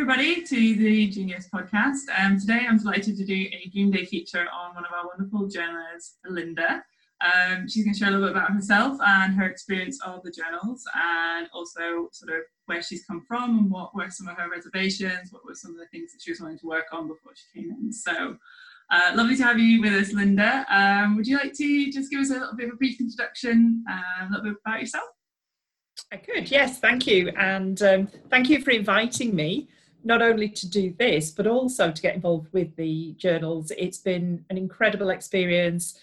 everybody, to the Gen-ius podcast. Um, today, I'm delighted to do a Dream Day feature on one of our wonderful journalers, Linda. Um, she's going to share a little bit about herself and her experience of the journals, and also sort of where she's come from and what were some of her reservations, what were some of the things that she was wanting to work on before she came in. So, uh, lovely to have you with us, Linda. Um, would you like to just give us a little bit of a brief introduction, uh, a little bit about yourself? I could, yes, thank you. And um, thank you for inviting me, not only to do this, but also to get involved with the journals. It's been an incredible experience.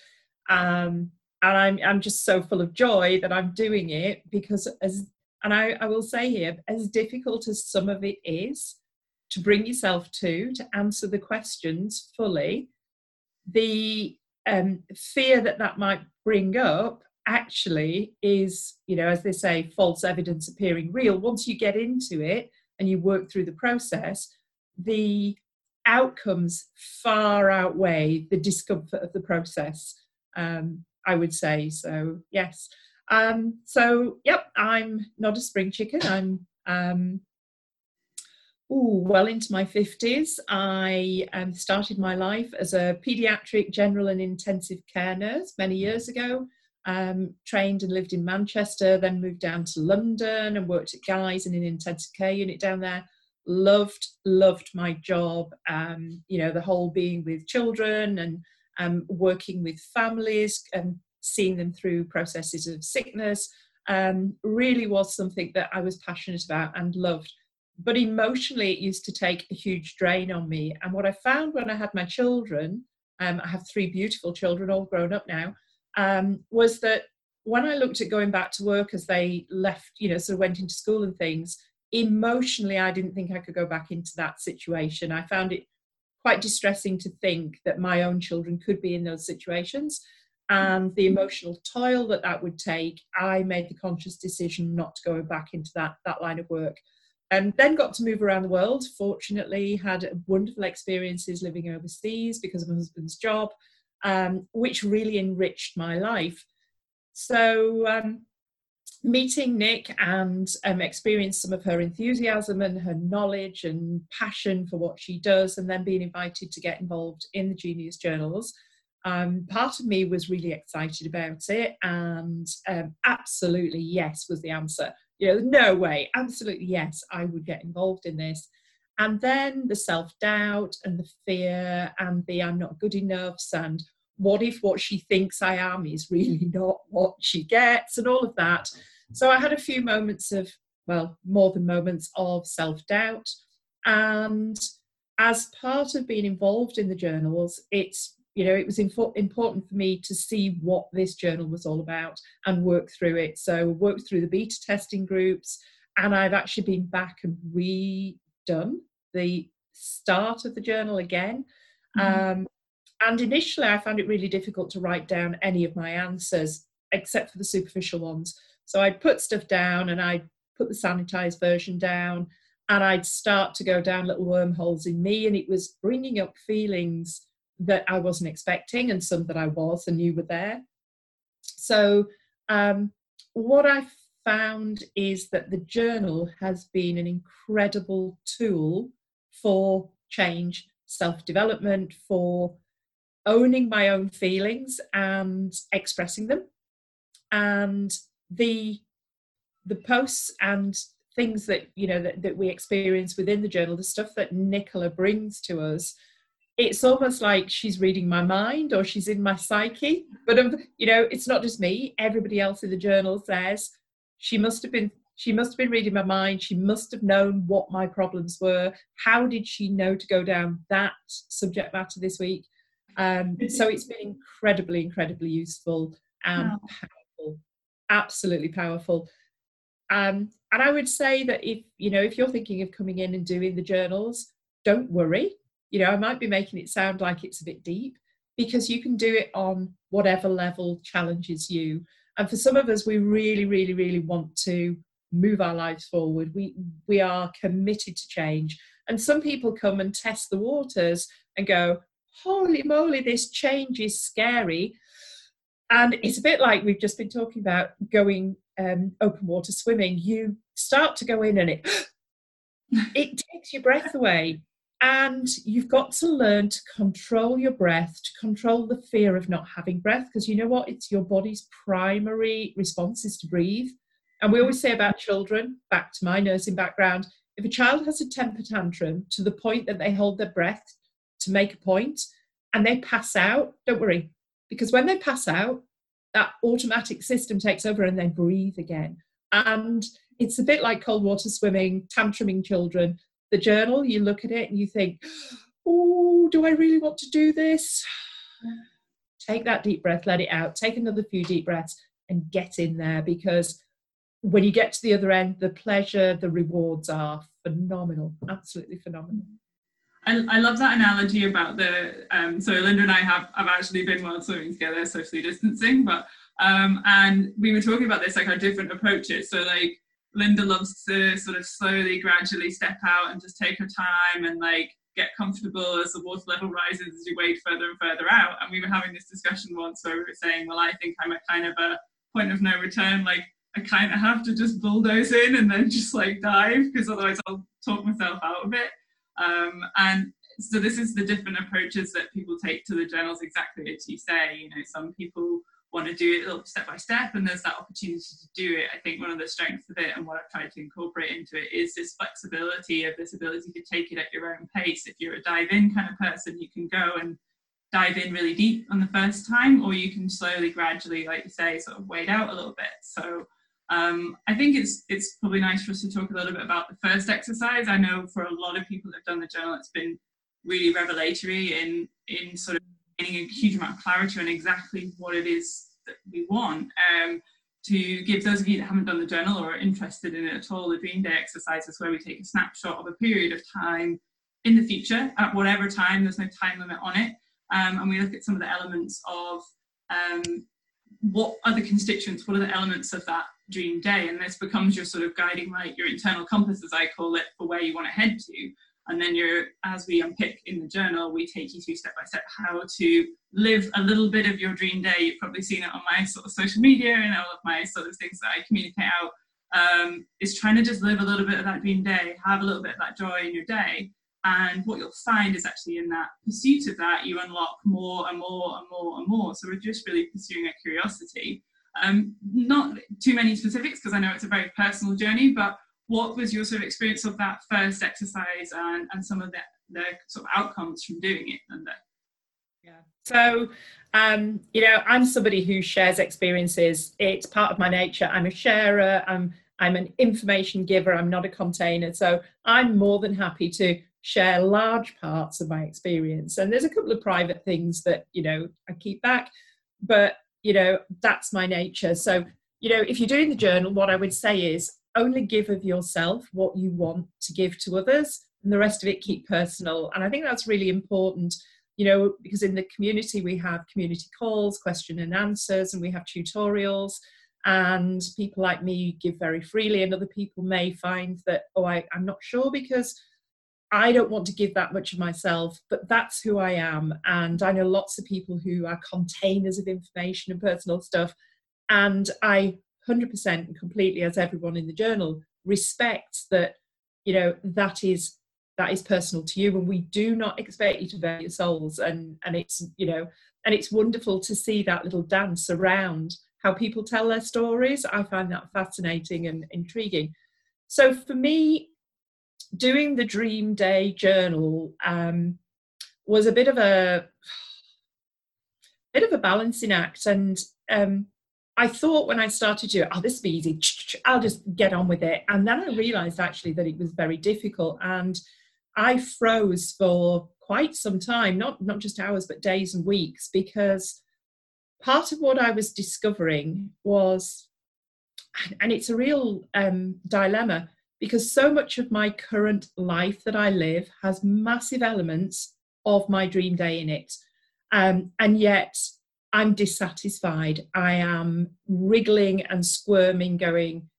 Um, and I'm, I'm just so full of joy that I'm doing it because, as and I, I will say here, as difficult as some of it is to bring yourself to, to answer the questions fully, the um, fear that that might bring up actually is, you know, as they say, false evidence appearing real. Once you get into it and you work through the process, the outcomes far outweigh the discomfort of the process, um, I would say. So, yes. Um, so, yep, I'm not a spring chicken. I'm um, ooh, well into my 50s. I um, started my life as a paediatric general and intensive care nurse many years ago um, trained and lived in Manchester, then moved down to London and worked at Guy's in an intensive care unit down there. Loved, loved my job. Um, you know, the whole being with children and um, working with families and seeing them through processes of sickness um, really was something that I was passionate about and loved. But emotionally, it used to take a huge drain on me. And what I found when I had my children, um, I have three beautiful children, all grown up now, um, was that when I looked at going back to work as they left, you know, sort of went into school and things, emotionally, I didn't think I could go back into that situation. I found it quite distressing to think that my own children could be in those situations. And the emotional toil that that would take, I made the conscious decision not to go back into that, that line of work. And then got to move around the world. Fortunately, had wonderful experiences living overseas because of my husband's job um, which really enriched my life. So, um, meeting Nic and um, some of her enthusiasm and her knowledge and passion for what she does, and then being invited to get involved in the Gen-ius Journals. Um, part of me was really excited about it, and um, absolutely yes was the answer. You know, no way, absolutely yes, I would get involved in this. And then the self doubt and the fear and the I'm not good enough and what if what she thinks I am is really not what she gets and all of that. So I had a few moments of, well, more than moments of self doubt. And as part of being involved in the journals, it's, you know, it was infor- important for me to see what this journal was all about and work through it. So worked through the beta testing groups, and I've actually been back and redone the start of the journal again. Mm-hmm. Um, and initially, I found it really difficult to write down any of my answers except for the superficial ones. So I'd put stuff down and I'd put the sanitized version down and I'd start to go down little wormholes in me. And it was bringing up feelings that I wasn't expecting and some that I was and knew were there. So, um, what I found is that the journal has been an incredible tool for change, self development, for owning my own feelings and expressing them. And the the posts and things that you know that, that we experience within the journal the stuff that nicola brings to us it's almost like she's reading my mind or she's in my psyche. But um, you know it's not just me. Everybody else in the journal says she must have been she must have been reading my mind. She must have known what my problems were. How did she know to go down that subject matter this week um, so it's been incredibly, incredibly useful and wow. powerful, absolutely powerful. Um, and I would say that if you know if you're thinking of coming in and doing the journals, don't worry. You know, I might be making it sound like it's a bit deep because you can do it on whatever level challenges you. And for some of us, we really, really, really want to move our lives forward. We we are committed to change. And some people come and test the waters and go, holy moly, this change is scary. And it's a bit like we've just been talking about going um, open water swimming. You start to go in and it, it takes your breath away. And you've got to learn to control your breath, to control the fear of not having breath, because you know what? It's your body's primary response is to breathe. And we always say about children, back to my nursing background, if a child has a temper tantrum to the point that they hold their breath to make a point and they pass out, don't worry, because when they pass out, that automatic system takes over and they breathe again. And it's a bit like cold water swimming, tantruming children. The journal, you look at it and you think, oh, do I really want to do this? Take that deep breath, let it out, take another few deep breaths, and get in there because when you get to the other end, the pleasure, the rewards are phenomenal, absolutely phenomenal. I, love that analogy about the um, so Linda and I have have actually been while swimming together, socially distancing, but um, and we were talking about this like our different approaches. So like Linda loves to sort of slowly, gradually step out and just take her time and like get comfortable as the water level rises as you wade further and further out. And we were having this discussion once where we were saying, well, I think I'm at kind of a point of no return. Like I kind of have to just bulldoze in and then just like dive because otherwise I'll talk myself out of it. Um, and so this is the different approaches that people take to the journals, exactly as you say. You know, some people want to do it step by step, and there's that opportunity to do it. I think one of the strengths of it and what I've tried to incorporate into it is this flexibility of this ability to take it at your own pace. If you're a dive in kind of person, you can go and dive in really deep on the first time, or you can slowly, gradually, like you say, sort of wade out a little bit. So um, I think it's it's probably nice for us to talk a little bit about the first exercise. I know for a lot of people that have done the journal, it's been really revelatory in in sort of getting a huge amount of clarity on exactly what it is that we want. Um, to give those of you that haven't done the journal or are interested in it at all, the Dream Day exercise is where we take a snapshot of a period of time in the future at whatever time. There's no time limit on it, um, and we look at some of the elements of um, what are the constituents, what are the elements of that dream day and this becomes your sort of guiding light your internal compass as i call it for where you want to head to. And then you're as we unpick in the journal we take you through step by step how to live a little bit of your dream day. You've probably seen it on my sort of social media and all of my sort of things that i communicate out. Um, is trying to just live a little bit of that dream day have a little bit of that joy in your day. And what you'll find is actually in that pursuit of that you unlock more and more and more and more. So we're just really pursuing a curiosity um, not too many specifics because I know it's a very personal journey, but what was your sort of experience of that first exercise and, and some of the, the sort of outcomes from doing it, Linda? Yeah. So, um, you know, I'm somebody who shares experiences. It's part of my nature. I'm a sharer. I'm I'm an information giver. I'm not a container. So I'm more than happy to share large parts of my experience. And there's a couple of private things that you know I keep back, but you know that's my nature. So you know if you're doing the journal what i would say is only give of yourself what you want to give to others and the rest of it keep personal. And i think that's really important you know because in the community we have community calls question and answers and we have tutorials and people like me give very freely and other people may find that oh I, i'm not sure because I don't want to give that much of myself, but that's who I am. And I know lots of people who are containers of information and personal stuff. And I 100% and completely, as everyone in the journal, respects that, you know, that is that is personal to you and we do not expect you to bare your souls and and it's you know and it's wonderful to see that little dance around how people tell their stories i find that fascinating and intriguing so for me doing the Dream Day journal um, was a bit of a bit of a balancing act, and um, I thought when I started to, oh, this will be easy. I'll just get on with it, and then I realised actually that it was very difficult, and I froze for quite some time, not not just hours, but days and weeks, because part of what I was discovering was, and it's a real um, dilemma because so much of my current life that I live has massive elements of my dream day in it. Um, and yet I'm dissatisfied. I am wriggling and squirming, going,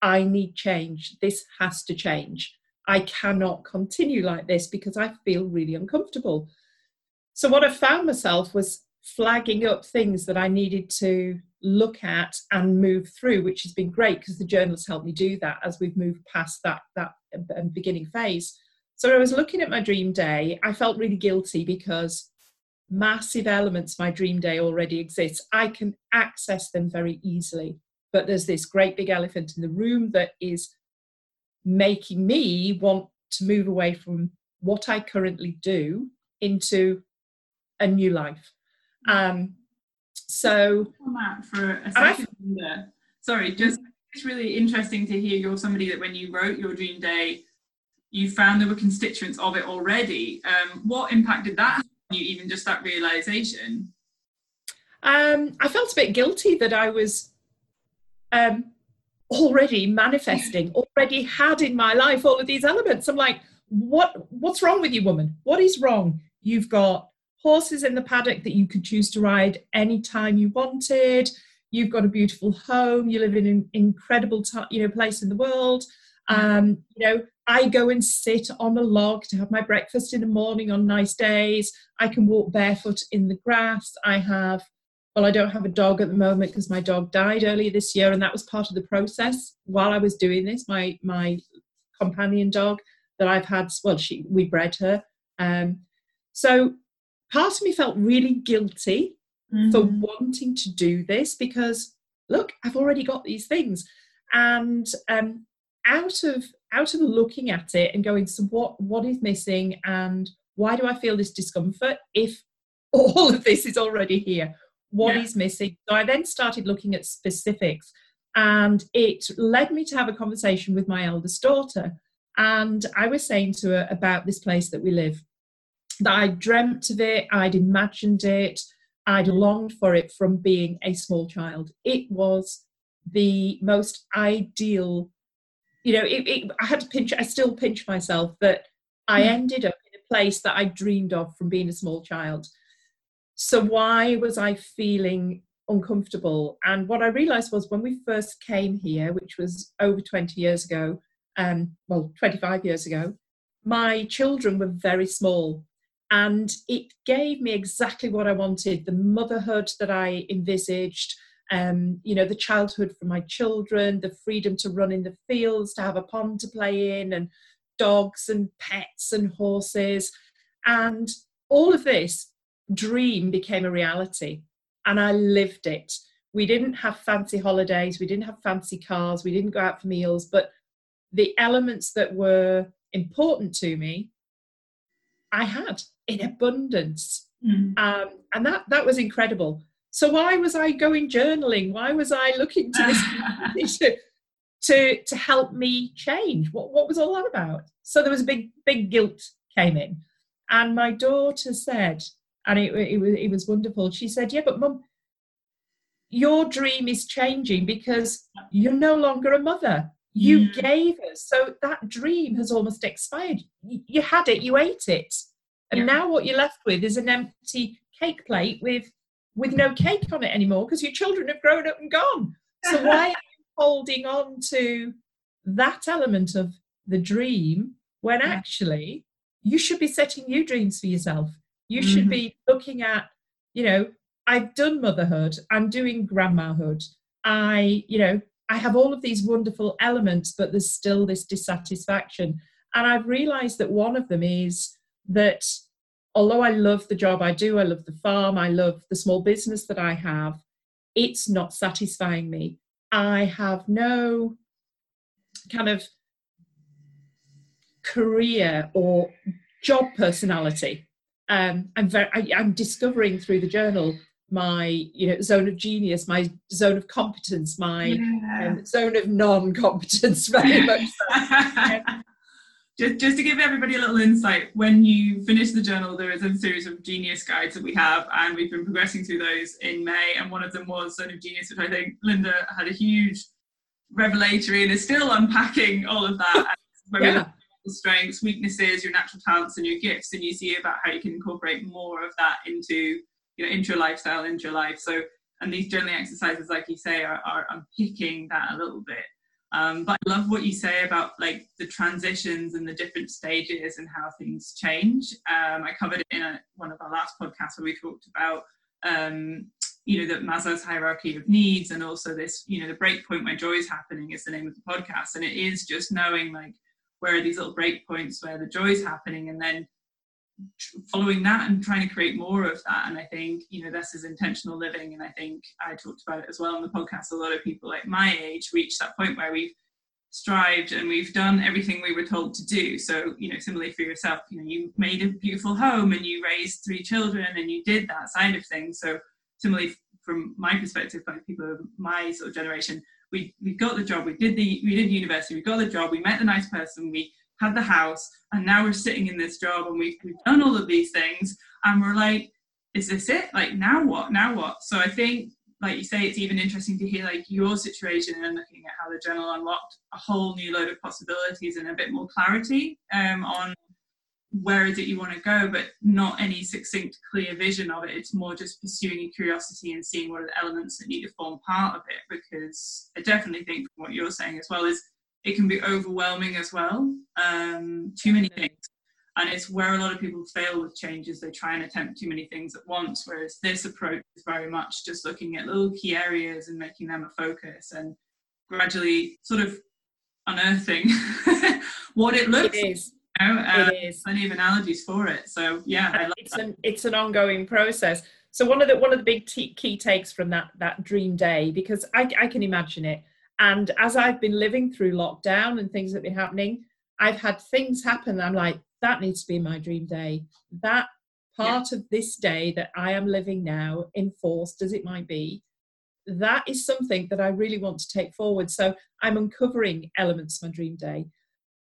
I need change. This has to change. I cannot continue like this because I feel really uncomfortable. So, what I found myself was flagging up things that I needed to look at and move through, which has been great because the journals helped me do that as we've moved past that that beginning phase. So I was looking at my dream day. I felt really guilty because massive elements of my dream day already exist. I can access them very easily. But there's this great big elephant in the room that is making me want to move away from what I currently do into a new life. Um, so, for a second, sorry, just it's really interesting to hear you're somebody that when you wrote your dream day, you found there were constituents of it already. Um, what impact did that have on you, even just that realization? Um, I felt a bit guilty that I was um, already manifesting, already had in my life all of these elements. I'm like, what? What's wrong with you, woman? What is wrong? You've got horses in the paddock that you could choose to ride anytime you wanted. You've got a beautiful home. You live in an incredible, t- you know, place in the world. Um, you know, I go and sit on a log to have my breakfast in the morning on nice days. I can walk barefoot in the grass. I have, well, I don't have a dog at the moment because my dog died earlier this year, and that was part of the process while I was doing this. My my companion dog that I've had, well, she we bred her. Um, so part of me felt really guilty mm-hmm. for wanting to do this because look, I've already got these things, and um, out of out of looking at it and going, so what what is missing and why do I feel this discomfort if all of this is already here? What yeah. is missing? So I then started looking at specifics and it led me to have a conversation with my eldest daughter. And I was saying to her about this place that we live, that I dreamt of it, I'd imagined it, I'd longed for it from being a small child. It was the most ideal you know, it, it, I had to pinch, I still pinch myself that I mm. ended up in a place that I dreamed of from being a small child. So why was I feeling uncomfortable? And what I realized was when we first came here, which was over 20 years ago, um, well, 25 years ago, my children were very small. And it gave me exactly what I wanted the motherhood that I envisaged, um, you know, the childhood for my children, the freedom to run in the fields, to have a pond to play in, and dogs and pets and horses. And all of this dream became a reality. And I lived it. We didn't have fancy holidays, we didn't have fancy cars, we didn't go out for meals, but the elements that were important to me, I had in abundance. Mm. Um, and that, that was incredible. So why was I going journaling? Why was I looking to this to, to to help me change? What what was all that about? So there was a big big guilt came in, and my daughter said, and it it was it was wonderful. She said, "Yeah, but mum, your dream is changing because you're no longer a mother. You mm. gave us, so that dream has almost expired. You had it, you ate it, and yeah. now what you're left with is an empty cake plate with with no cake on it anymore because your children have grown up and gone. So why are you holding on to that element of the dream when actually you should be setting new dreams for yourself? You mm-hmm. should be looking at, you know, I've done motherhood, I'm doing grandmahood. I, you know, I have all of these wonderful elements, but there's still this dissatisfaction. And I've realized that one of them is that although I love the job I do, I love the farm, I love the small business that I have, it's not satisfying me. I have no kind of career or job personality. Um, I'm very, I, I'm discovering through the journal my you know zone of genius my zone of competence my yeah. um, zone of non-competence very much so. just, just to give everybody a little insight, when you finish the journal, there is a series of genius guides that we have, and we've been progressing through those in May. And one of them was Zone of Genius, which I think Linda had a huge revelatory and is still unpacking all of that. yeah. we look at strengths, weaknesses, your natural talents, and your gifts, and you see about how you can incorporate more of that into you know into your lifestyle, into your life. So, and these journaling exercises, like you say, are, are unpicking that a little bit. Um, but I love what you say about like the transitions and the different stages and how things change. Um, I covered it in a, one of our last podcasts where we talked about um, you know, that Maslow's hierarchy of needs and also this, you know, the break point where joy is happening is the name of the podcast. And it is just knowing like where are these little break points where the joy is happening and then following that and trying to create more of that. And i think you know this is intentional living. And i think i talked about it as well on the podcast. A lot of people like my age reach that point where we've strived and we've done everything we were told to do. So you know similarly for yourself you know you made a beautiful home and you raised three children and you did that side of things. So similarly from my perspective by people of my sort of generation we we got the job we did the we did university we got the job we met the nice person we had the house, and now we're sitting in this job and we've, we've done all of these things, and we're like, is this it? Like, now what? Now what? So I think, like you say, it's even interesting to hear like your situation and looking at how the journal unlocked a whole new load of possibilities and a bit more clarity um, on where is it you want to go, but not any succinct, clear vision of it. It's more just pursuing your curiosity and seeing what are the elements that need to form part of it. Because I definitely think what you're saying as well is it can be overwhelming as well. Um, too many things. And it's where a lot of people fail with changes. They try and attempt too many things at once, whereas this approach is very much just looking at little key areas and making them a focus and gradually sort of unearthing what it looks it is. You know, uh, it is. Plenty of analogies for it. So yeah, it's that. an it's an ongoing process. So one of the one of the big t- key takes from that that dream day, because I, I can imagine it and as I've been living through lockdown and things that have been happening, I've had things happen. I'm like, that needs to be my dream day. That part yeah. of this day that I am living now, enforced as it might be, that is something that I really want to take forward. So I'm uncovering elements of my dream day.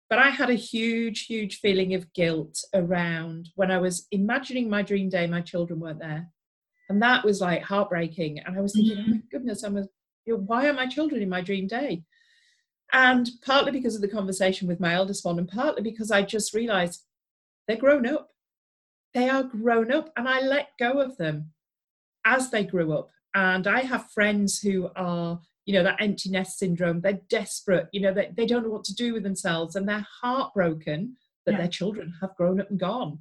But I had a huge, huge feeling of guilt around when I was imagining my dream day, my children weren't there. And that was like heartbreaking. And I was thinking, mm-hmm. oh my goodness, I'm a you know, why are my children in my dream day? And partly because of the conversation with my eldest one, and partly because I just realized they're grown up. They are grown up, and I let go of them as they grew up. And I have friends who are, you know, that empty nest syndrome. They're desperate, you know, they, they don't know what to do with themselves, and they're heartbroken that yeah. their children have grown up and gone.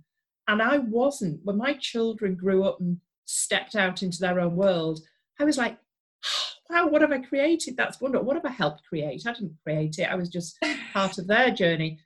And I wasn't. When my children grew up and stepped out into their own world, I was like, wow, what have I created? That's wonderful. What have I helped create? I didn't create it, I was just part of their journey.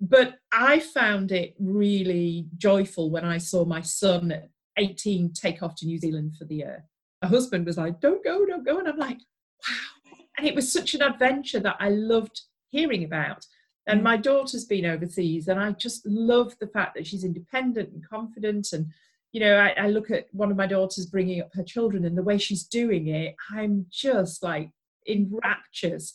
But I found it really joyful when I saw my son at 18 take off to New Zealand for the year. My husband was like, don't go, don't go. And I'm like, wow. And it was such an adventure that I loved hearing about. And mm. my daughter's been overseas, and I just love the fact that she's independent and confident and you know, I, I, look at one of my daughters bringing up her children and the way she's doing it, I'm just like in raptures.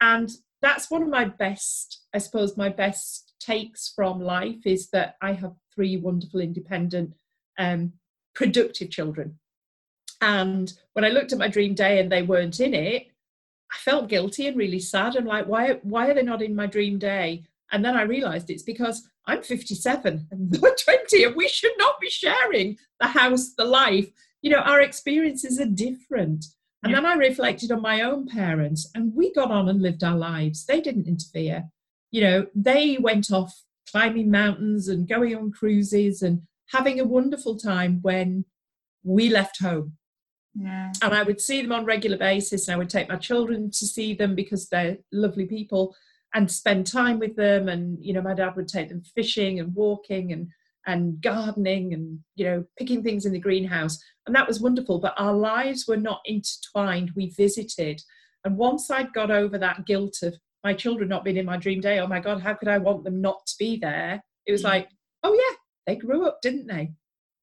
And that's one of my best, I suppose, my best takes from life is that I have three wonderful, independent, um, productive children. And when I looked at my dream day and they weren't in it, I felt guilty and really sad. I'm like, why, why are they not in my dream day? And then I realized it's because I'm 57 and they're 20 and we should not be sharing the house, the life. You know, our experiences are different. And yeah. then I reflected on my own parents and we got on and lived our lives. They didn't interfere. You know, they went off climbing mountains and going on cruises and having a wonderful time when we left home. Yeah. And I would see them on regular basis and I would take my children to see them because they're lovely people and spend time with them and you know my dad would take them fishing and walking and and gardening and you know picking things in the greenhouse and that was wonderful but our lives were not intertwined. We visited and once i'd got over that guilt of my children not being in my dream day oh my god how could i want them not to be there? It was mm. like oh yeah they grew up didn't they?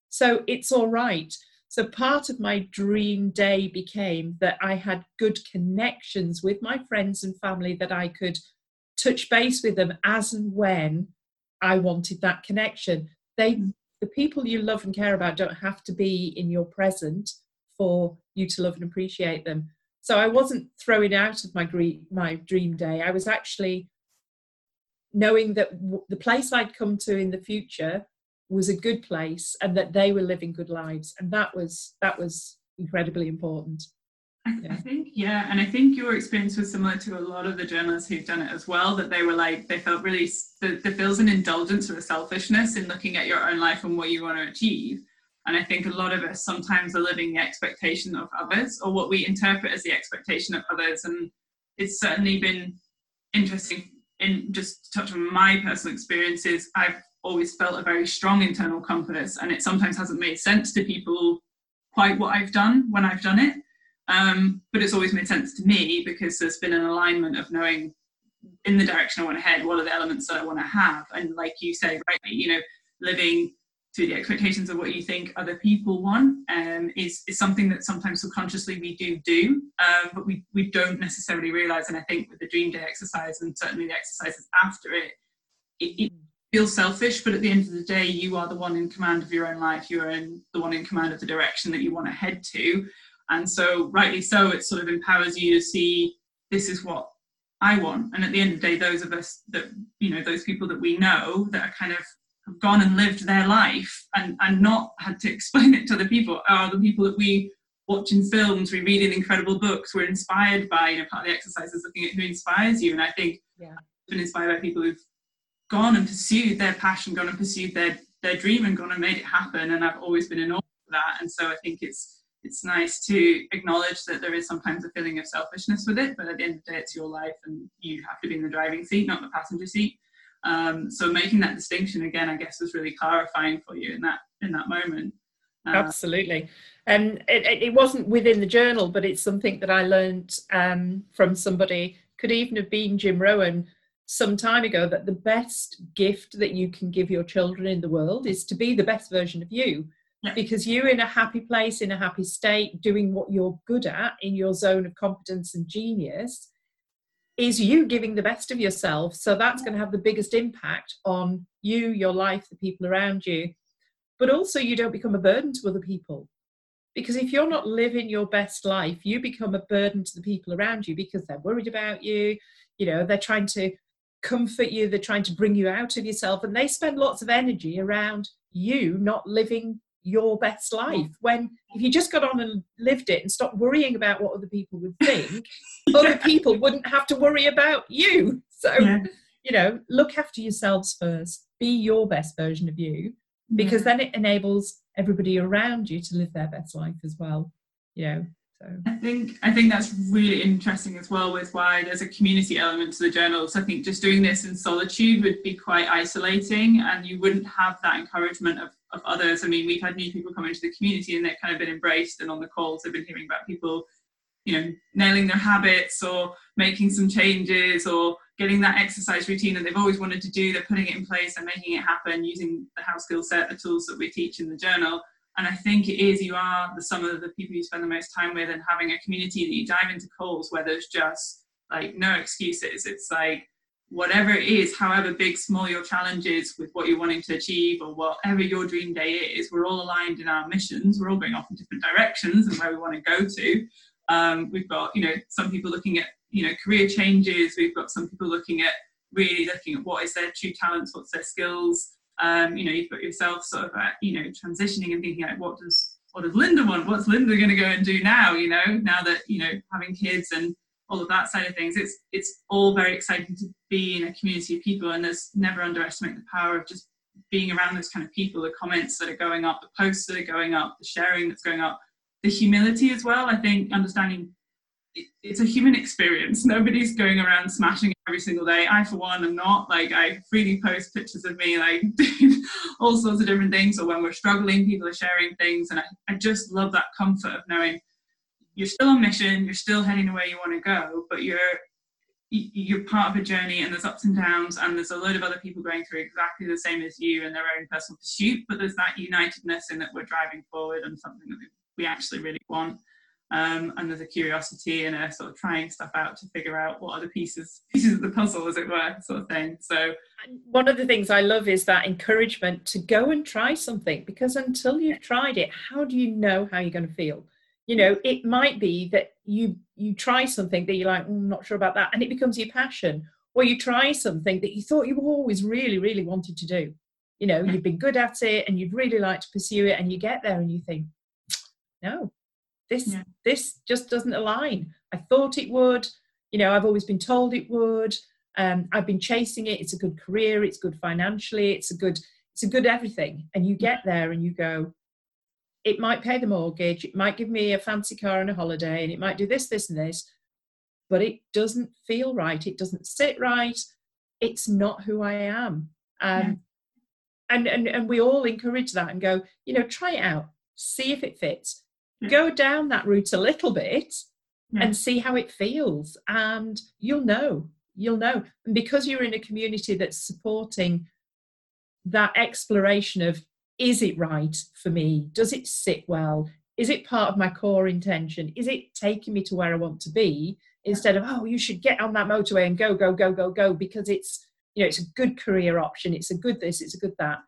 So it's all right. So part of my dream day became that i had good connections with my friends and family that i could touch base with them as and when I wanted that connection. They, the people you love and care about, don't have to be in your present for you to love and appreciate them. So I wasn't throwing out of my dream, my dream day. I was actually knowing that w- the place I'd come to in the future was a good place and that they were living good lives, and that was that was incredibly important. I, yeah. I, think, yeah, and I think your experience was similar to a lot of the journalers who've done it as well. That they were like, they felt really, there feels an indulgence or a selfishness in looking at your own life and what you want to achieve. And I think a lot of us sometimes are living the expectation of others or what we interpret as the expectation of others. And it's certainly been interesting in just to touch on my personal experiences, I've always felt a very strong internal compass, and it sometimes hasn't made sense to people quite what I've done when I've done it. Um, but it's always made sense to me because there's been an alignment of knowing in the direction I want to head, what are the elements that I want to have. And like you say, rightly, you know, living to the expectations of what you think other people want um, is, is something that sometimes subconsciously we do do, um, but we, we don't necessarily realize. And I think with the dream day exercise and certainly the exercises after it, it, it feels selfish, but at the end of the day, you are the one in command of your own life. You are in the one in command of the direction that you want to head to. And so, rightly so, it sort of empowers you to see this is what I want. And at the end of the day, those of us that, you know, those people that we know that are kind of have gone and lived their life and, and not had to explain it to other people are the people that we watch in films, we read in incredible books, we're inspired by, you know, part of the exercise is looking at who inspires you. And I think yeah. I've been inspired by people who've gone and pursued their passion, gone and pursued their, their dream and gone and made it happen. And I've always been in awe of that. And so I think it's it's nice to acknowledge that there is sometimes a feeling of selfishness with it, but at the end of the day, it's your life and you have to be in the driving seat, not the passenger seat. Um, so making that distinction again, I guess, was really clarifying for you in that in that moment. Uh, Absolutely, and it, it, wasn't within the journal, but it's something that I learned um, from somebody. Could even have been Jim Rohn some time ago. That the best gift that you can give your children in the world is to be the best version of you because you're in a happy place, in a happy state, doing what you're good at in your zone of competence and genius, is you giving the best of yourself. So that's going to have the biggest impact on you, your life, the people around you. But also, you don't become a burden to other people. Because if you're not living your best life, you become a burden to the people around you because they're worried about you. You know, they're trying to comfort you, they're trying to bring you out of yourself, and they spend lots of energy around you not living your best life when if you just got on and lived it and stopped worrying about what other people would think yeah. other people wouldn't have to worry about you so yeah. you know look after yourselves first be your best version of you mm-hmm. because yeah. then it enables everybody around you to live their best life as well you know so I think I think that's really interesting as well with why there's a community element to the journals. I think just doing this in solitude would be quite isolating and you wouldn't have that encouragement of, of others. I mean, we've had new people come into the community and they've kind of been embraced and on the calls they've been hearing about people, you know, nailing their habits or making some changes or getting that exercise routine that they've always wanted to do, they're putting it in place and making it happen using the house skill set, the tools that we teach in the journal and I think it is you are the sum of the people you spend the most time with, and having a community that you dive into calls where there's just like no excuses. It's like whatever it is, however big, small your challenge is with what you're wanting to achieve or whatever your dream day is, we're all aligned in our missions. We're all going off in different directions and where we want to go to. Um, we've got, you know, some people looking at, you know, career changes. We've got some people looking at really looking at what is their true talents, what's their skills, um, you know, you've got yourself sort of, uh, you know, transitioning and thinking like, what does what does Linda want? What's Linda going to go and do now? You know, now that you know having kids and all of that side of things, it's it's all very exciting to be in a community of people, and there's never underestimate the power of just being around those kind of people. The comments that are going up, the posts that are going up, the sharing that's going up, the humility as well. I think understanding it's a human experience. Nobody's going around smashing every single day. I, for one, am not. Like, I freely post pictures of me, like, all sorts of different things. Or when we're struggling, people are sharing things. And I, I just love that comfort of knowing you're still on mission, you're still heading the way you want to go, but you're you're part of a journey and there's ups and downs and there's a load of other people going through exactly the same as you in their own personal pursuit but there's that unitedness in that we're driving forward and something that we actually really want. Um, and there's a curiosity and a sort of trying stuff out to figure out what are the pieces pieces of the puzzle as it were sort of thing. So one of the things i love is that encouragement to go and try something because until you've tried it how do you know how you're going to feel you know it might be that you you try something that you're like mm, not sure about that and it becomes your passion. Or you try something that you thought you always really really wanted to do. You know you've been good at it and you'd really like to pursue it and you get there and you think no this yeah. this just doesn't align. I thought it would. You know i've always been told it would. Um, i've been chasing it. It's a good career. It's good financially. It's a good it's a good everything. And you get there and you go it might pay the mortgage it might give me a fancy car and a holiday and it might do this this and this but it doesn't feel right it doesn't sit right it's not who I am. Um, yeah. and, and, and we all encourage that and go, you know, try it out, see if it fits. Yeah. Go down that route a little bit yeah. and see how it feels. And you'll know, you'll know. And because you're in a community that's supporting that exploration of is it right for me? Does it sit well? Is it part of my core intention? Is it taking me to where I want to be? Instead of, oh, you should get on that motorway and go, go, go, go, go, because it's, you know, it's a good career option. It's a good this, it's a good that.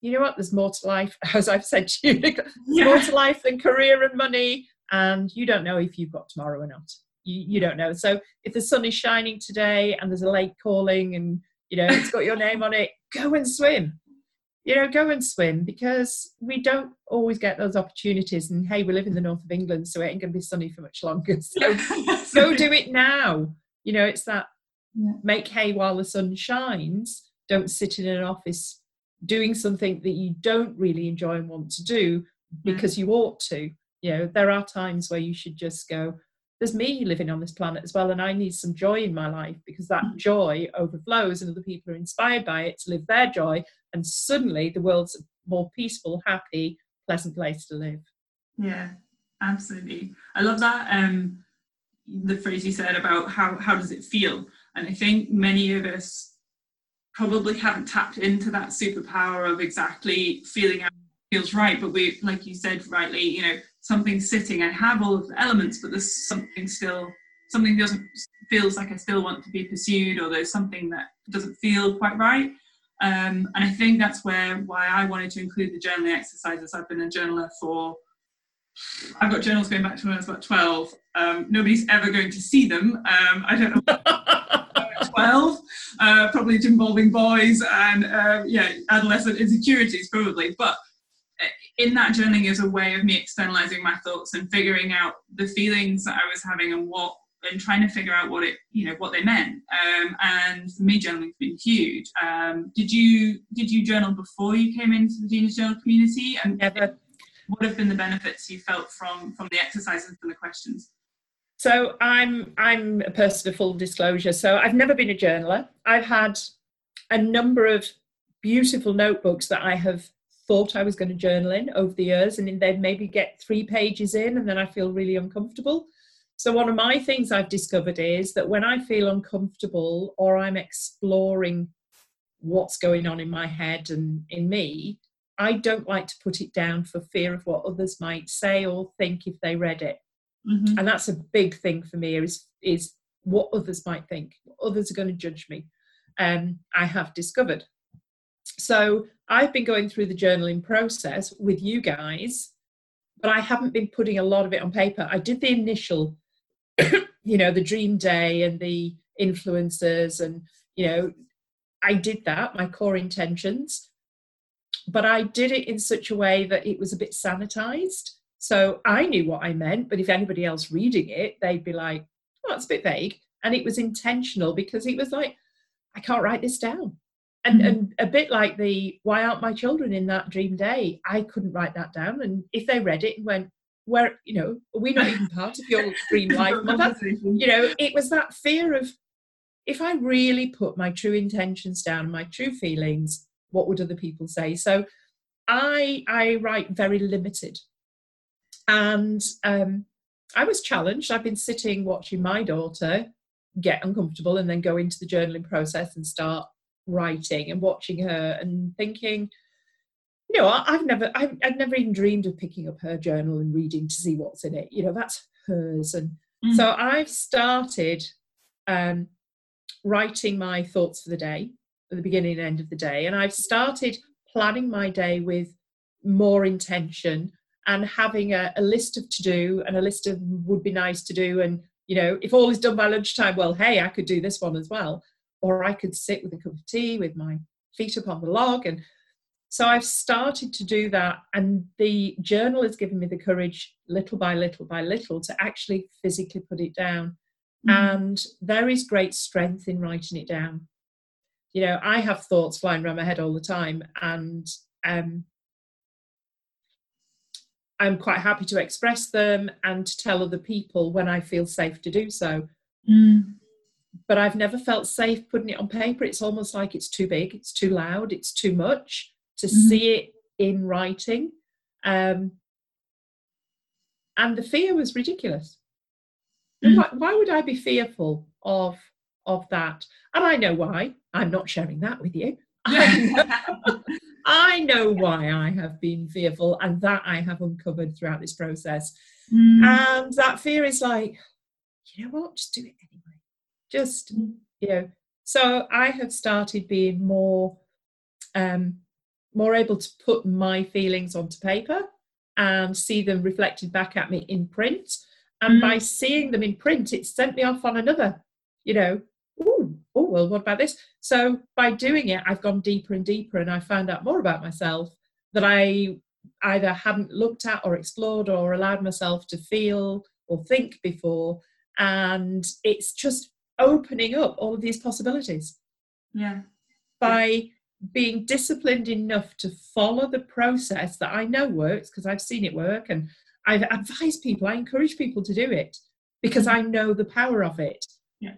You know what? There's more to life, as I've said to you, yeah. more to life than career and money. And you don't know if you've got tomorrow or not. You, you don't know. So if the sun is shining today and there's a lake calling and, you know, it's got your name on it, go and swim you know, go and swim because we don't always get those opportunities. And hey, we live in the north of England, so it ain't going to be sunny for much longer. So go do it now. You know, it's that yeah. make hay while the sun shines. Don't sit in an office doing something that you don't really enjoy and want to do because you ought to. You know, there are times where you should just go, there's me living on this planet as well, and I need some joy in my life because that mm. joy overflows and other people are inspired by it to live their joy and suddenly the world's a more peaceful, happy, pleasant place to live. Yeah, absolutely. I love that. Um, the phrase you said about how how does it feel, and I think many of us probably haven't tapped into that superpower of exactly feeling it feels right. But we, like you said rightly, you know, something's sitting. I have all of the elements, but there's something still. Something doesn't feels like I still want to be pursued, or there's something that doesn't feel quite right. Um, and I think that's where why I wanted to include the journaling exercises. I've been a journaler for I've got journals going back to when I was about 12. Um, nobody's ever going to see them. Um, I don't know. 12, uh, probably involving boys and uh, yeah, adolescent insecurities probably. But in that journaling is a way of me externalizing my thoughts and figuring out the feelings that I was having and what and trying to figure out what it you know what they meant. Um, and for me journaling's been huge. Um, did you did you journal before you came into the gen-ius journal community? And Never. what have been the benefits you felt from from the exercises and the questions? So i'm i'm a person of full disclosure. So i've never been a journaler. I've had a number of beautiful notebooks that i have thought i was going to journal in over the years and then maybe get three pages in and then i feel really uncomfortable so, one of my things I've discovered is that when I feel uncomfortable or I'm exploring what's going on in my head and in me, I don't like to put it down for fear of what others might say or think if they read it. Mm-hmm. And that's a big thing for me is, is what others might think. Others are going to judge me. Um, I have discovered. So I've been going through the journaling process with you guys, but I haven't been putting a lot of it on paper. I did the initial you know the dream day and the influencers and you know i did that my core intentions but i did it in such a way that it was a bit sanitized. So i knew what i meant but if anybody else reading it they'd be like oh it's a bit vague. And it was intentional because it was like i can't write this down and, mm-hmm. and a bit like the why aren't my children in that dream day? I couldn't write that down. And if they read it and went where you know are we're not even part of your dream life? Mother you know it was that fear of if i really put my true intentions down my true feelings what would other people say? So i i write very limited. And um, i was challenged. I've been sitting watching my daughter get uncomfortable and then go into the journaling process and start writing and watching her and thinking you know, I've never, I've, I've, never even dreamed of picking up her journal and reading to see what's in it. You know, that's hers. And mm. so I've started um, writing my thoughts for the day, at the beginning and end of the day. And I've started planning my day with more intention and having a, a list of to do and a list of would be nice to do. And, you know, if all is done by lunchtime, well, hey, I could do this one as well. Or I could sit with a cup of tea with my feet up on the log and so I've started to do that, and the journal has given me the courage, little by little by little, to actually physically put it down. Mm. And there is great strength in writing it down. You know, I have thoughts flying around my head all the time, and um, I'm quite happy to express them and to tell other people when I feel safe to do so. Mm. But I've never felt safe putting it on paper. It's almost like it's too big, it's too loud, it's too much to mm-hmm. see it in writing. Um, and the fear was ridiculous. Mm. Why, why, would I be fearful of of that? And I know why. I'm not sharing that with you. I know, I know why I have been fearful, and that I have uncovered throughout this process. Mm. And that fear is like, you know what? Just do it anyway. Just mm. you know. So I have started being more um, more able to put my feelings onto paper and see them reflected back at me in print. And mm. by seeing them in print, it sent me off on another, you know, oh, oh, well, what about this? So by doing it, I've gone deeper and deeper and I found out more about myself that I either hadn't looked at or explored or allowed myself to feel or think before. And it's just opening up all of these possibilities. Yeah. By being disciplined enough to follow the process that I know works because I've seen it work and I've advised people, I encourage people to do it because mm-hmm. I know the power of it. Yeah.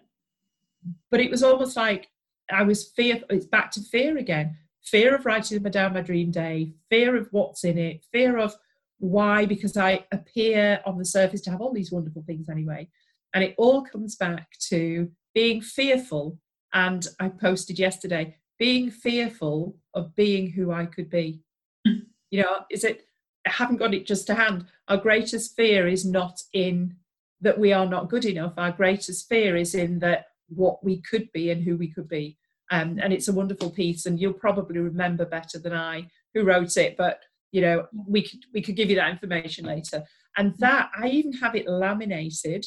But it was almost like I was fear, it's back to fear again fear of writing down my dream day, fear of what's in it, fear of why, because I appear on the surface to have all these wonderful things anyway. And it all comes back to being fearful. And I posted yesterday being fearful of being who I could be. Mm. You know, is it, I haven't got it just to hand. Our greatest fear is not in that we are not good enough. Our greatest fear is in that what we could be and who we could be. Um, and it's a wonderful piece, and you'll probably remember better than I who wrote it. But you know, we could we could give you that information later. And that I even have it laminated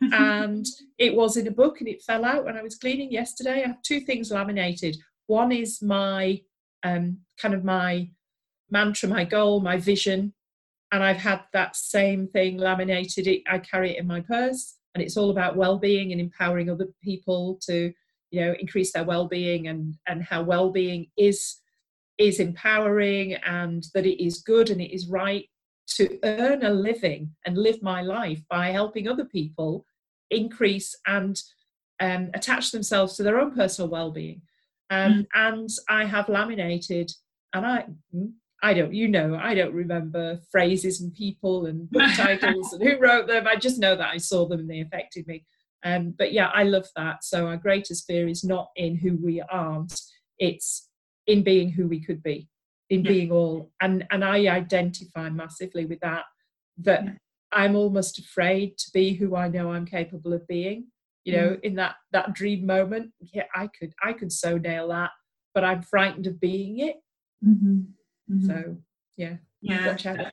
and it was in a book and it fell out when I was cleaning yesterday. I have two things laminated. One is my um, kind of my mantra, my goal, my vision. And I've had that same thing laminated. It, I carry it in my purse, and it's all about well-being and empowering other people to, you know, increase their well-being and and how well-being is is empowering and that it is good and it is right to earn a living and live my life by helping other people increase and um, attach themselves to their own personal well-being um, mm. and I have laminated, and I, hmm, I don't, you know, I don't remember phrases and people and book titles and who wrote them. I just know that I saw them and they affected me. Um, but yeah, I love that. So our greatest fear is not in who we aren't; it's in being who we could be, in yeah. being all. And and I identify massively with that. That yeah. I'm almost afraid to be who I know I'm capable of being you know mm. in that that dream moment yeah i could i could so nail that but i'm frightened of being it mm-hmm. Mm-hmm. so yeah yeah that,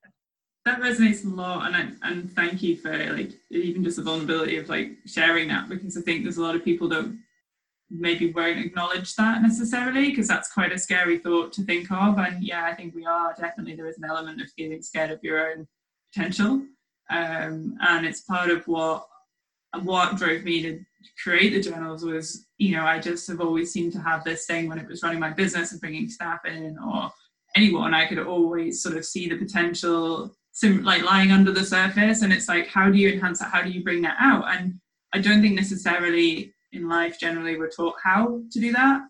that resonates a lot and I, and thank you for like even just the vulnerability of like sharing that because i think there's a lot of people that maybe won't acknowledge that necessarily because that's quite a scary thought to think of and yeah i think we are definitely there is an element of feeling scared of your own potential um, and it's part of what what drove me to create the journals was, you know, I just have always seemed to have this thing when it was running my business and bringing staff in or anyone, I could always sort of see the potential, like lying under the surface. And it's like, how do you enhance that? How do you bring that out? And I don't think necessarily in life generally we're taught how to do that.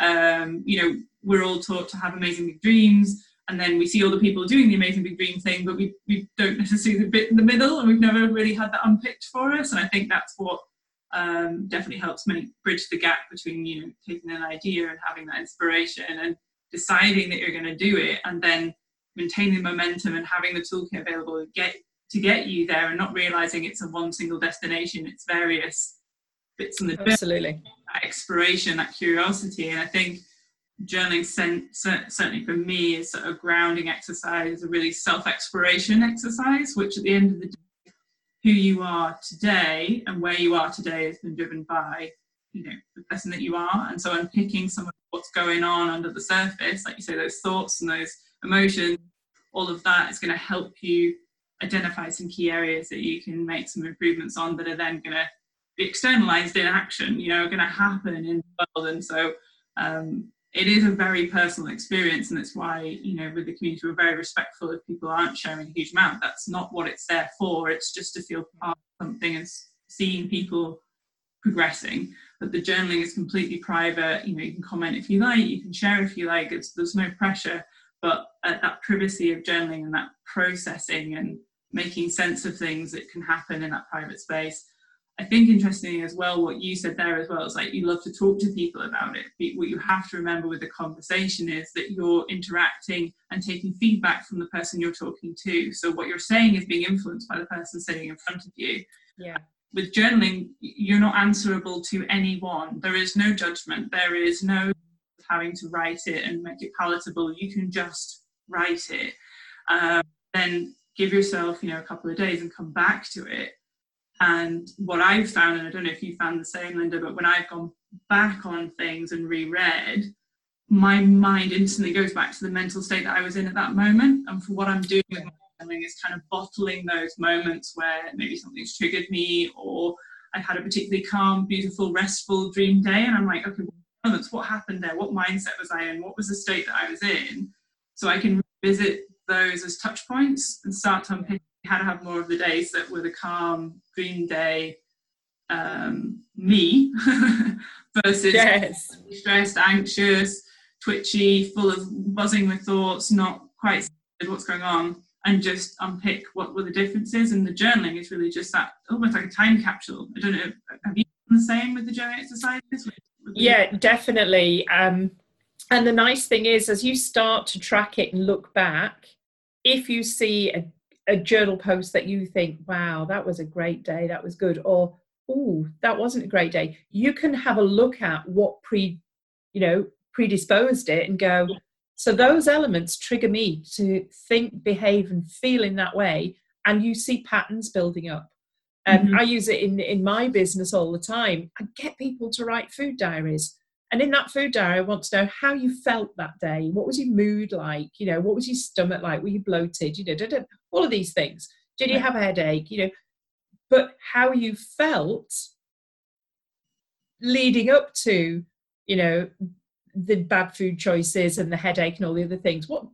Um, you know, we're all taught to have amazing big dreams and then we see all the people doing the amazing big dream thing, but we, we don't necessarily the bit in the middle, and we've never really had that unpicked for us. And I think that's what um, definitely helps me bridge the gap between you know taking an idea and having that inspiration and deciding that you're going to do it, and then maintaining momentum and having the toolkit available to get to get you there, and not realizing it's a one single destination. It's various bits in the absolutely that exploration, that curiosity, and I think journaling certainly for me is a grounding exercise, a really self-exploration exercise, which at the end of the day, who you are today and where you are today has been driven by, you know, the person that you are. And so unpicking some of what's going on under the surface, like you say, those thoughts and those emotions, all of that is going to help you identify some key areas that you can make some improvements on that are then going to externalized in action, you know, are going to happen in the world. And so um, it is a very personal experience and it's why you know with the community we're very respectful if people aren't sharing a huge amount that's not what it's there for it's just to feel part of something and seeing people progressing. But the journaling is completely private. You know, you can comment if you like, you can share if you like. It's there's no pressure. But at that privacy of journaling and that processing and making sense of things that can happen in that private space. I think interestingly as well, what you said there as well is like you love to talk to people about it. What you have to remember with the conversation is that you're interacting and taking feedback from the person you're talking to. So what you're saying is being influenced by the person sitting in front of you. Yeah. With journaling, you're not answerable to anyone. There is no judgment. There is no having to write it and make it palatable. You can just write it. Um, then give yourself, you know, a couple of days and come back to it. And what I've found, and I don't know if you found the same, Linda, but when I've gone back on things and reread, my mind instantly goes back to the mental state that I was in at that moment. And for what I'm doing with my journaling is kind of bottling those moments where maybe something's triggered me or I've had a particularly calm, beautiful, restful dream day. And I'm like, okay, moments, what happened there? What mindset was I in? What was the state that I was in? So I can visit those as touch points and start to unpick how to have more of the days that were the calm green day um, me versus yes. stressed, anxious, twitchy, full of buzzing with thoughts, not quite what's going on, and just unpick what were the differences. And the journaling is really just that almost like a time capsule. I don't know, have you done the same with the journaling exercises? Yeah, definitely. Um, and the nice thing is, as you start to track it and look back, if you see a, a journal post that you think, wow, that was a great day, that was good, or oh, that wasn't a great day, you can have a look at what pre, you know, predisposed it and go, so those elements trigger me to think, behave, and feel in that way. And you see patterns building up. And mm-hmm. I use it in, in my business all the time. I get people to write food diaries. And in that food diary, I want to know how you felt that day. What was your mood like? You know, what was your stomach like? Were you bloated? You know, da, da, all of these things. Did you have a headache? You know, but how you felt leading up to, you know, the bad food choices and the headache and all the other things. What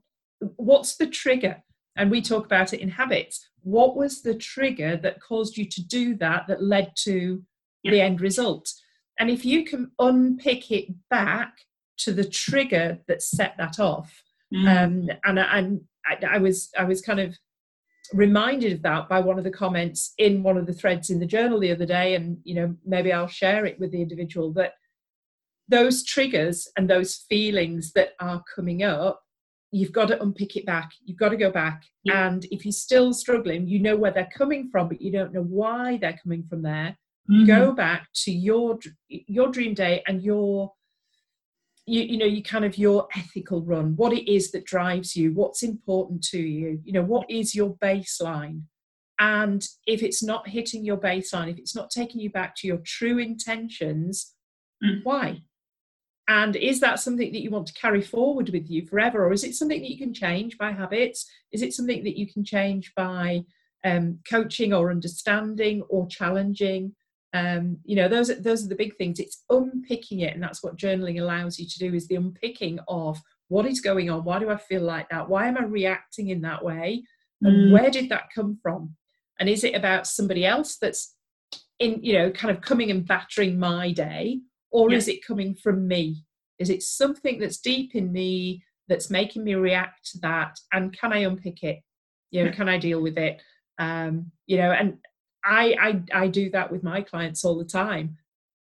what's the trigger? And we talk about it in habits. What was the trigger that caused you to do that that led to yeah. the end result? And if you can unpick it back to the trigger that set that off, mm. um, and, and I, I was I was kind of reminded of that by one of the comments in one of the threads in the journal the other day, and you know maybe I'll share it with the individual that those triggers and those feelings that are coming up you've got to unpick it back you've got to go back yeah. and if you're still struggling you know where they're coming from but you don't know why they're coming from there mm-hmm. go back to your your dream day and your you, you know you kind of your ethical run what it is that drives you what's important to you you know what is your baseline and if it's not hitting your baseline if it's not taking you back to your true intentions mm. why and is that something that you want to carry forward with you forever or is it something that you can change by habits is it something that you can change by um, coaching or understanding or challenging um, you know those those are the big things. It's unpicking it and that's what journaling allows you to do is the unpicking of what is going on. Why do i feel like that? Why am i reacting in that way? And mm. where did that come from? And is it about somebody else that's in you know kind of coming and battering my day or yeah. is it coming from me? Is it something that's deep in me that's making me react to that? And can i unpick it? You know can i deal with it? Um you know and I, I I do that with my clients all the time,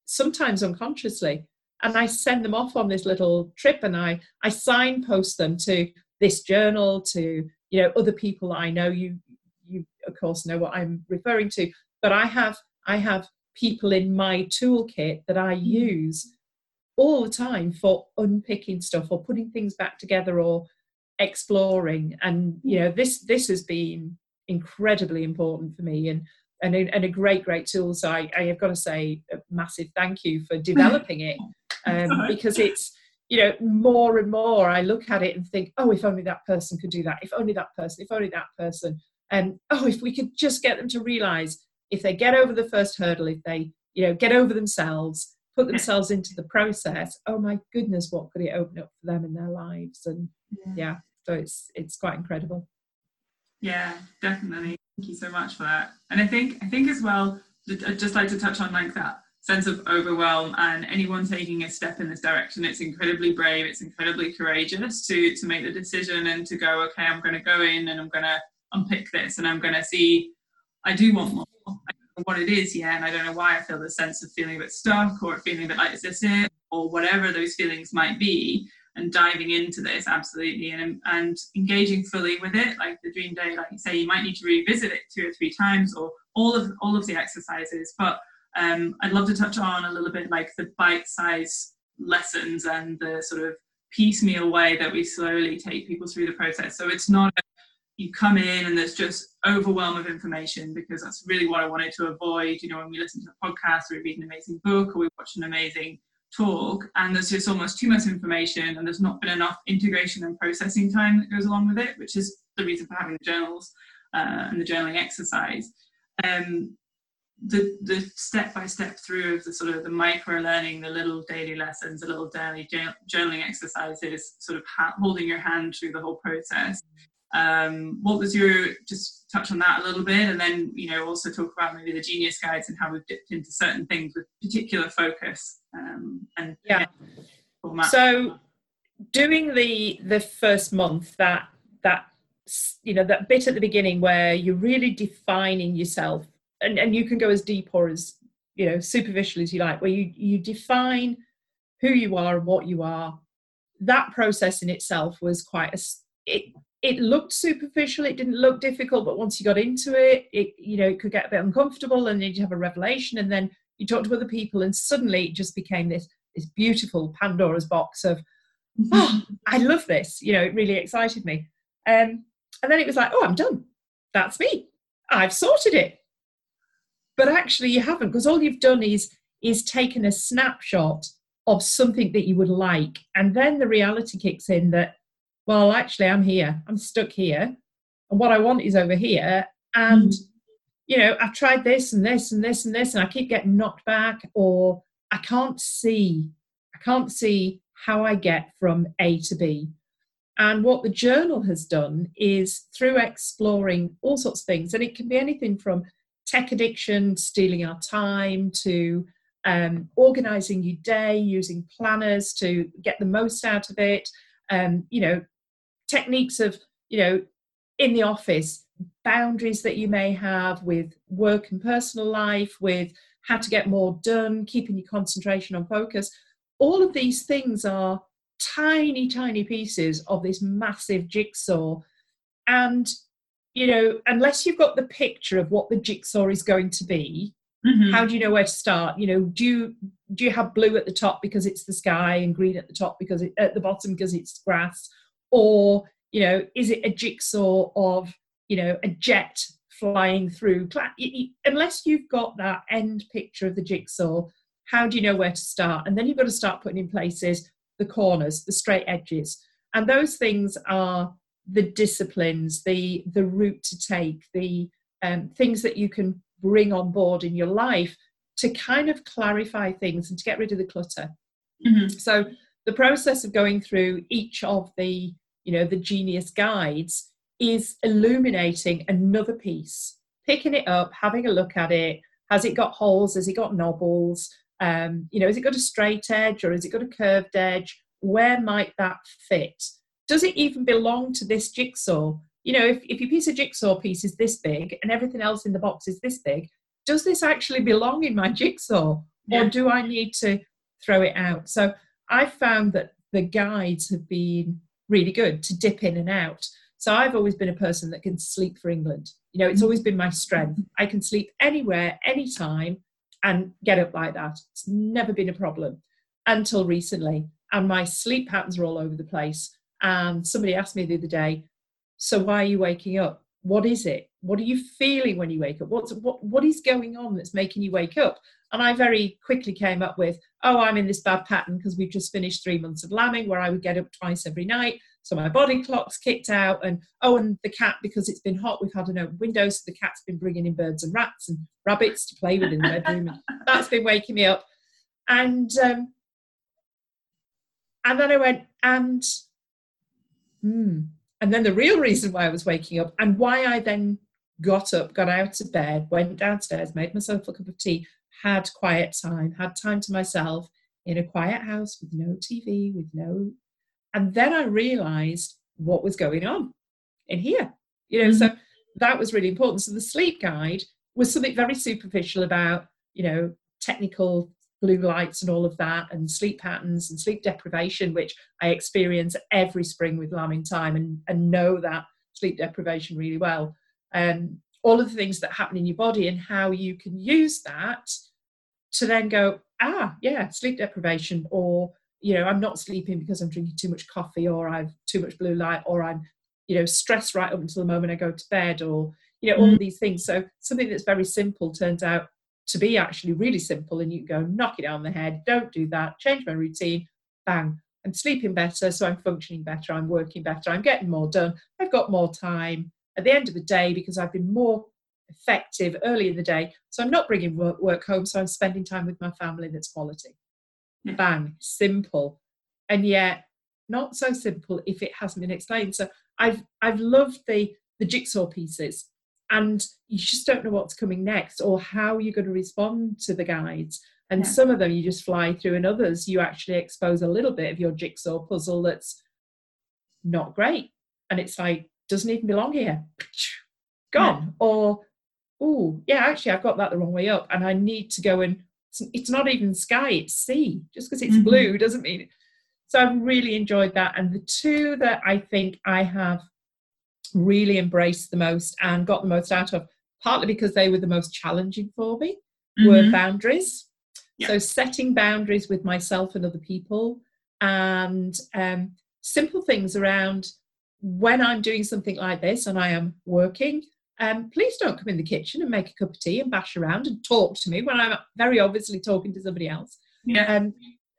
sometimes unconsciously, and I send them off on this little trip, and I I signpost them to this journal, to you know other people I know. You you of course know what I'm referring to, but I have I have people in my toolkit that I mm. use all the time for unpicking stuff or putting things back together or exploring and you know this this has been incredibly important for me and and a, and a great, great tool. So I, I, have got to say a massive thank you for developing it um, because it's, you know, more and more I look at it and think, oh, if only that person could do that, if only that person, if only that person. And oh, if we could just get them to realize if they get over the first hurdle, if they, you know, get over themselves, put themselves into the process, oh my goodness, what could it open up for them in their lives? And yeah, yeah so it's it's quite incredible. Yeah, definitely. Thank you so much for that. And I think I think as well, I'd just like to touch on like that sense of overwhelm and anyone taking a step in this direction. It's incredibly brave. It's incredibly courageous to to make the decision and to go okay i'm going to go in and i'm going to unpick this and i'm going to see i do want more. I don't know what it is yeah and i don't know why i feel this sense of feeling a bit stuck or feeling a bit like is this it? Or whatever those feelings might be and diving into this absolutely and, and engaging fully with it like the dream day like you say you might need to revisit it two or three times or all of all of the exercises but um, I'd love to touch on a little bit like the bite size lessons and the sort of piecemeal way that we slowly take people through the process. So it's not a, you come in and there's just overwhelm of information because that's really what I wanted to avoid. You know, when we listen to a podcast or we read an amazing book or we watch an amazing talk and there's just almost too much information and there's not been enough integration and processing time that goes along with it, which is the reason for having the journals uh, and the journaling exercise. Um, the the step by step through of the sort of the micro learning, the little daily lessons, the little daily journaling exercises, sort of ha- holding your hand through the whole process. Um, what was your just touch on that a little bit, and then you know also talk about maybe the gen-ius guides and how we've dipped into certain things with particular focus um, and yeah. So doing the the first month that that you know that bit at the beginning where you're really defining yourself and, and you can go as deep or as you know superficial as you like where you you define who you are and what you are that process in itself was quite a it it looked superficial it didn't look difficult but once you got into it it you know it could get a bit uncomfortable and then you have a revelation and then you talk to other people and suddenly it just became this this beautiful pandora's box of oh i love this you know it really excited me. Um, and then it was like oh i'm done. That's me. I've sorted it. But actually you haven't because all you've done is is taken a snapshot of something that you would like. And then the reality kicks in that well actually i'm here i'm stuck here and what i want is over here and mm. you know i've tried this and this and this and this and i keep getting knocked back or i can't see i can't see how i get from a to b and what the journal has done is through exploring all sorts of things and it can be anything from tech addiction, stealing our time, to um, organizing your day, using planners to get the most out of it. Um, you know, techniques of, you know, in the office, boundaries that you may have with work and personal life, with how to get more done, keeping your concentration on focus. All of these things are tiny, tiny pieces of this massive jigsaw. And you know, unless you've got the picture of what the jigsaw is going to be, mm-hmm. how do you know where to start? You know, do you do you have blue at the top because it's the sky and green at the top because it, at the bottom because it's grass, or you know, is it a jigsaw of you know a jet flying through? Unless you've got that end picture of the jigsaw, how do you know where to start? And then you've got to start putting in places the corners, the straight edges, and those things are the disciplines, the the route to take, the um, things that you can bring on board in your life to kind of clarify things and to get rid of the clutter. Mm-hmm. So the process of going through each of the you know the gen-ius guides is illuminating another piece, picking it up, having a look at it. Has it got holes? Has it got knobbles? Um, you know, has it got a straight edge or has it got a curved edge? Where might that fit? does it even belong to this jigsaw? You know, if, if your piece of jigsaw piece is this big and everything else in the box is this big, does this actually belong in my jigsaw? Yeah. Or do I need to throw it out? So I found that the guides have been really good to dip in and out. So I've always been a person that can sleep for England. You know, it's mm. always been my strength. I can sleep anywhere, anytime, and get up like that. It's never been a problem until recently. And my sleep patterns are all over the place. And somebody asked me the other day, so why are you waking up? What is it? What are you feeling when you wake up? What's what what is going on that's making you wake up? And I very quickly came up with, oh, I'm in this bad pattern because we've just finished three months of lambing where I would get up twice every night. So my body clock's kicked out. And oh, and the cat, because it's been hot, we've had an open window. So the cat's been bringing in birds and rats and rabbits to play with in the bedroom. that's been waking me up. And um, and then I went, and Hmm. And then the real reason why I was waking up and why I then got up, got out of bed, went downstairs, made myself a cup of tea, had quiet time, had time to myself in a quiet house with no TV, with no. And then I realized what was going on in here. You know, mm-hmm. so that was really important. So the sleep guide was something very superficial about, you know, technical blue lights and all of that, and sleep patterns and sleep deprivation, which I experience every spring with lambing time and, and know that sleep deprivation really well. Um, all of the things that happen in your body and how you can use that to then go, ah, yeah, sleep deprivation, or you know, I'm not sleeping because I'm drinking too much coffee, or I've too much blue light, or I'm, you know, stressed right up until the moment I go to bed, or you know, all mm. these things. So something that's very simple turns out to be actually really simple, and you can go knock it on the head. Don't do that. Change my routine. Bang. I'm sleeping better, so I'm functioning better. I'm working better. I'm getting more done. I've got more time at the end of the day because I've been more effective early in the day. So I'm not bringing work, work home, so I'm spending time with my family that's quality. Yeah. Bang, simple. And yet not so simple if it hasn't been explained. So I've I've loved the the jigsaw pieces and you just don't know what's coming next or how you're going to respond to the guides. And yeah. some of them you just fly through, and others you actually expose a little bit of your jigsaw puzzle that's not great. And it's like, doesn't even belong here. Gone. Yeah. Or oh, yeah, actually, I've got that the wrong way up, and I need to go and it's not even sky, it's sea. Just because it's mm-hmm. blue doesn't mean it. So I've really enjoyed that. And the two that I think I have really embraced the most and got the most out of, partly because they were the most challenging for me, mm-hmm. were boundaries. Yeah. So setting boundaries with myself and other people and um, simple things around when I'm doing something like this and I am working um, please don't come in the kitchen and make a cup of tea and bash around and talk to me when I'm very obviously talking to somebody else. Yeah. Um,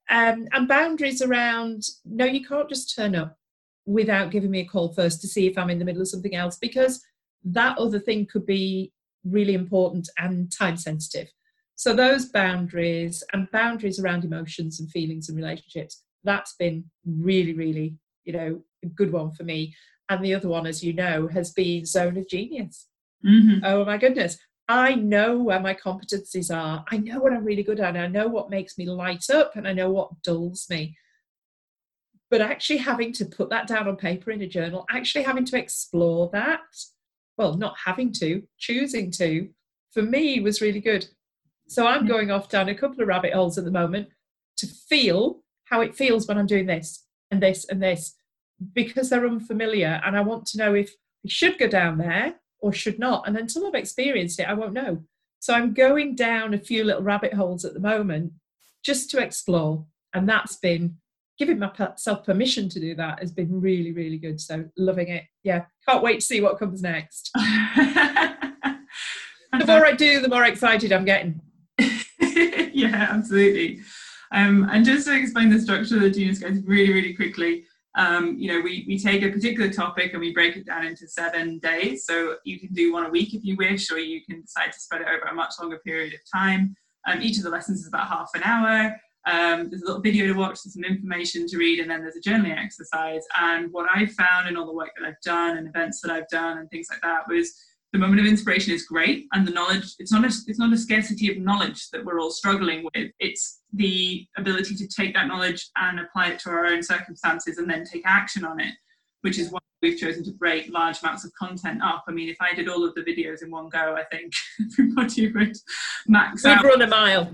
um, and boundaries around no, you can't just turn up without giving me a call first to see if I'm in the middle of something else because that other thing could be really important and time sensitive. So those boundaries and boundaries around emotions and feelings and relationships, that's been really, really, you know, good one for me and the other one, as you know, has been Zone of Genius. Mm-hmm. Oh my goodness. I know where my competencies are. I know what I'm really good at. I know what makes me light up and I know what dulls me. But actually having to put that down on paper in a journal, actually having to explore that, well, not having to, choosing to, for me was really good. So I'm going off down a couple of rabbit holes at the moment to feel how it feels when I'm doing this and this and this because they're unfamiliar and I want to know if I should go down there or should not. And until I've experienced it, I won't know. So I'm going down a few little rabbit holes at the moment just to explore. And that's been giving myself permission to do that has been really, really good. So loving it. Yeah. Can't wait to see what comes next. the more I do, the more excited I'm getting. yeah, absolutely. Um, and just to explain the structure of the Gen-ius Guides really, really quickly, um, you know, we, we take a particular topic and we break it down into seven days. So you can do one a week if you wish, or you can decide to spread it over a much longer period of time. Um, each of the lessons is about half an hour. Um, there's a little video to watch, there's some information to read, and then there's a journaling exercise. And what I've found in all the work that I've done and events that I've done and things like that was the moment of inspiration is great and the knowledge it's not a, it's not a scarcity of knowledge that we're all struggling with. It's the ability to take that knowledge and apply it to our own circumstances and then take action on it which is why we've chosen to break large amounts of content up. I mean if i did all of the videos in one go i think everybody would max We'd out. run a mile.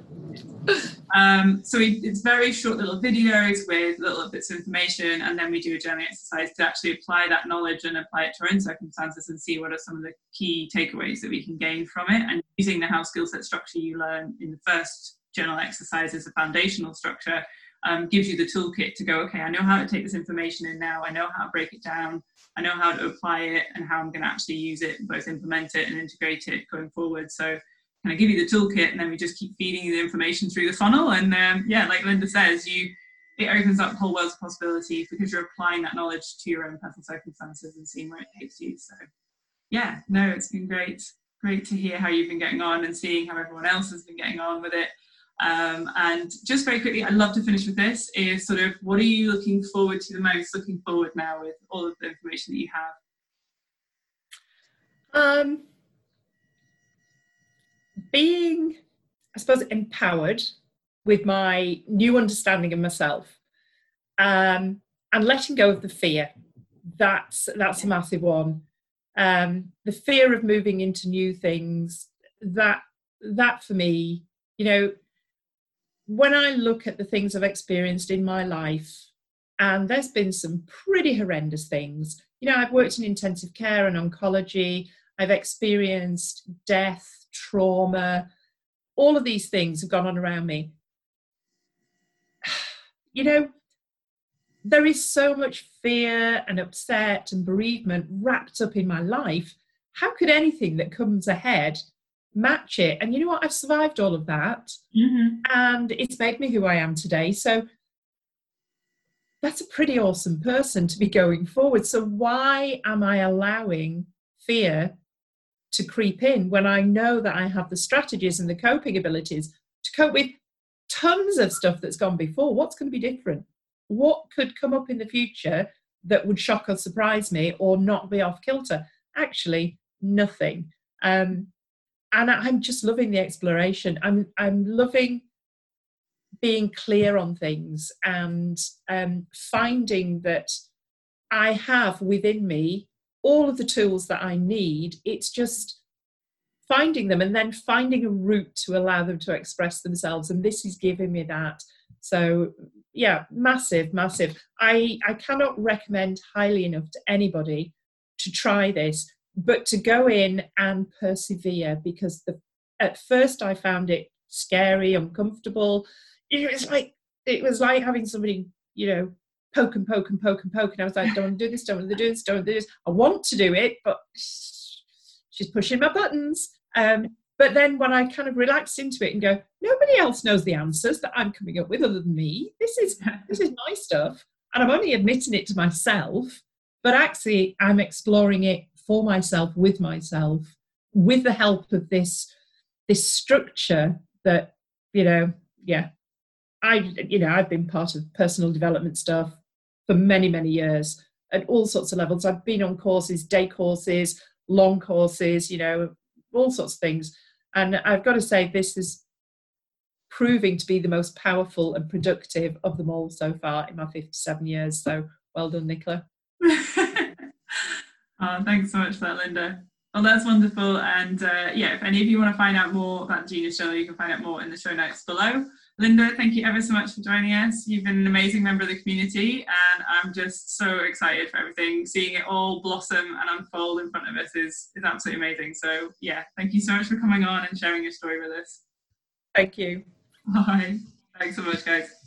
Um, so we, it's very short little videos with little bits of information, and then we do a journaling exercise to actually apply that knowledge and apply it to our own circumstances and see what are some of the key takeaways that we can gain from it. And using the how skill set structure you learn in the first journal exercise as a foundational structure um, gives you the toolkit to go, okay, I know how to take this information in now, I know how to break it down, I know how to apply it, and how I'm going to actually use it, both implement it and integrate it going forward. So kind of give you the toolkit and then we just keep feeding you the information through the funnel? And um, yeah like linda says you it opens up whole worlds of possibility because you're applying that knowledge to your own personal circumstances and seeing where it takes you. So yeah no it's been great. Great to hear how you've been getting on and seeing how everyone else has been getting on with it um, and just very quickly i'd love to finish with this is sort of what are you looking forward to the most looking forward now with all of the information that you have um being I suppose, empowered with my new understanding of myself um, and letting go of the fear. That's that's a massive one. Um, the fear of moving into new things. That that for me, you know, when I look at the things I've experienced in my life, and there's been some pretty horrendous things. You know, I've worked in intensive care and oncology. I've experienced death, trauma, all of these things have gone on around me. You know, there is so much fear and upset and bereavement wrapped up in my life. How could anything that comes ahead match it? And you know what? I've survived all of that. Mm-hmm. And it's made me who I am today. So that's a pretty awesome person to be going forward. So why am I allowing fear to creep in when I know that I have the strategies and the coping abilities to cope with tons of stuff that's gone before? What's going to be different? What could come up in the future that would shock or surprise me or not be off kilter? Actually, nothing. Um, and I'm just loving the exploration. I'm I'm loving being clear on things and um, finding that I have within me all of the tools that I need. It's just finding them and then finding a route to allow them to express themselves. And this is giving me that. So yeah, massive, massive. I, I cannot recommend highly enough to anybody to try this, but to go in and persevere because the, at first I found it scary, uncomfortable. It was like it was like having somebody, you know, poke and poke and poke and poke. And I was like, don't do this, don't do this, don't do this. I want to do it, but she's pushing my buttons. Um, but then when I kind of relax into it and go, nobody else knows the answers that I'm coming up with other than me. This is this is my stuff. And I'm only admitting it to myself, but actually I'm exploring it for myself, with myself, with the help of this this structure that, you know, yeah. I you know, I've been part of personal development stuff for many, many years at all sorts of levels. I've been on courses, day courses, long courses, you know, all sorts of things. And I've got to say, this is proving to be the most powerful and productive of them all so far in my 57 years. So well done, Nicola. Oh, thanks so much for that, Linda. Well, that's wonderful. And uh, yeah, if any of you want to find out more about Gen-ius Journal, you can find out more in the show notes below. Linda, thank you ever so much for joining us. You've been an amazing member of the community, and I'm just so excited for everything. Seeing it all blossom and unfold in front of us is, is absolutely amazing. So, yeah, thank you so much for coming on and sharing your story with us. Thank you. Bye. Thanks so much, guys.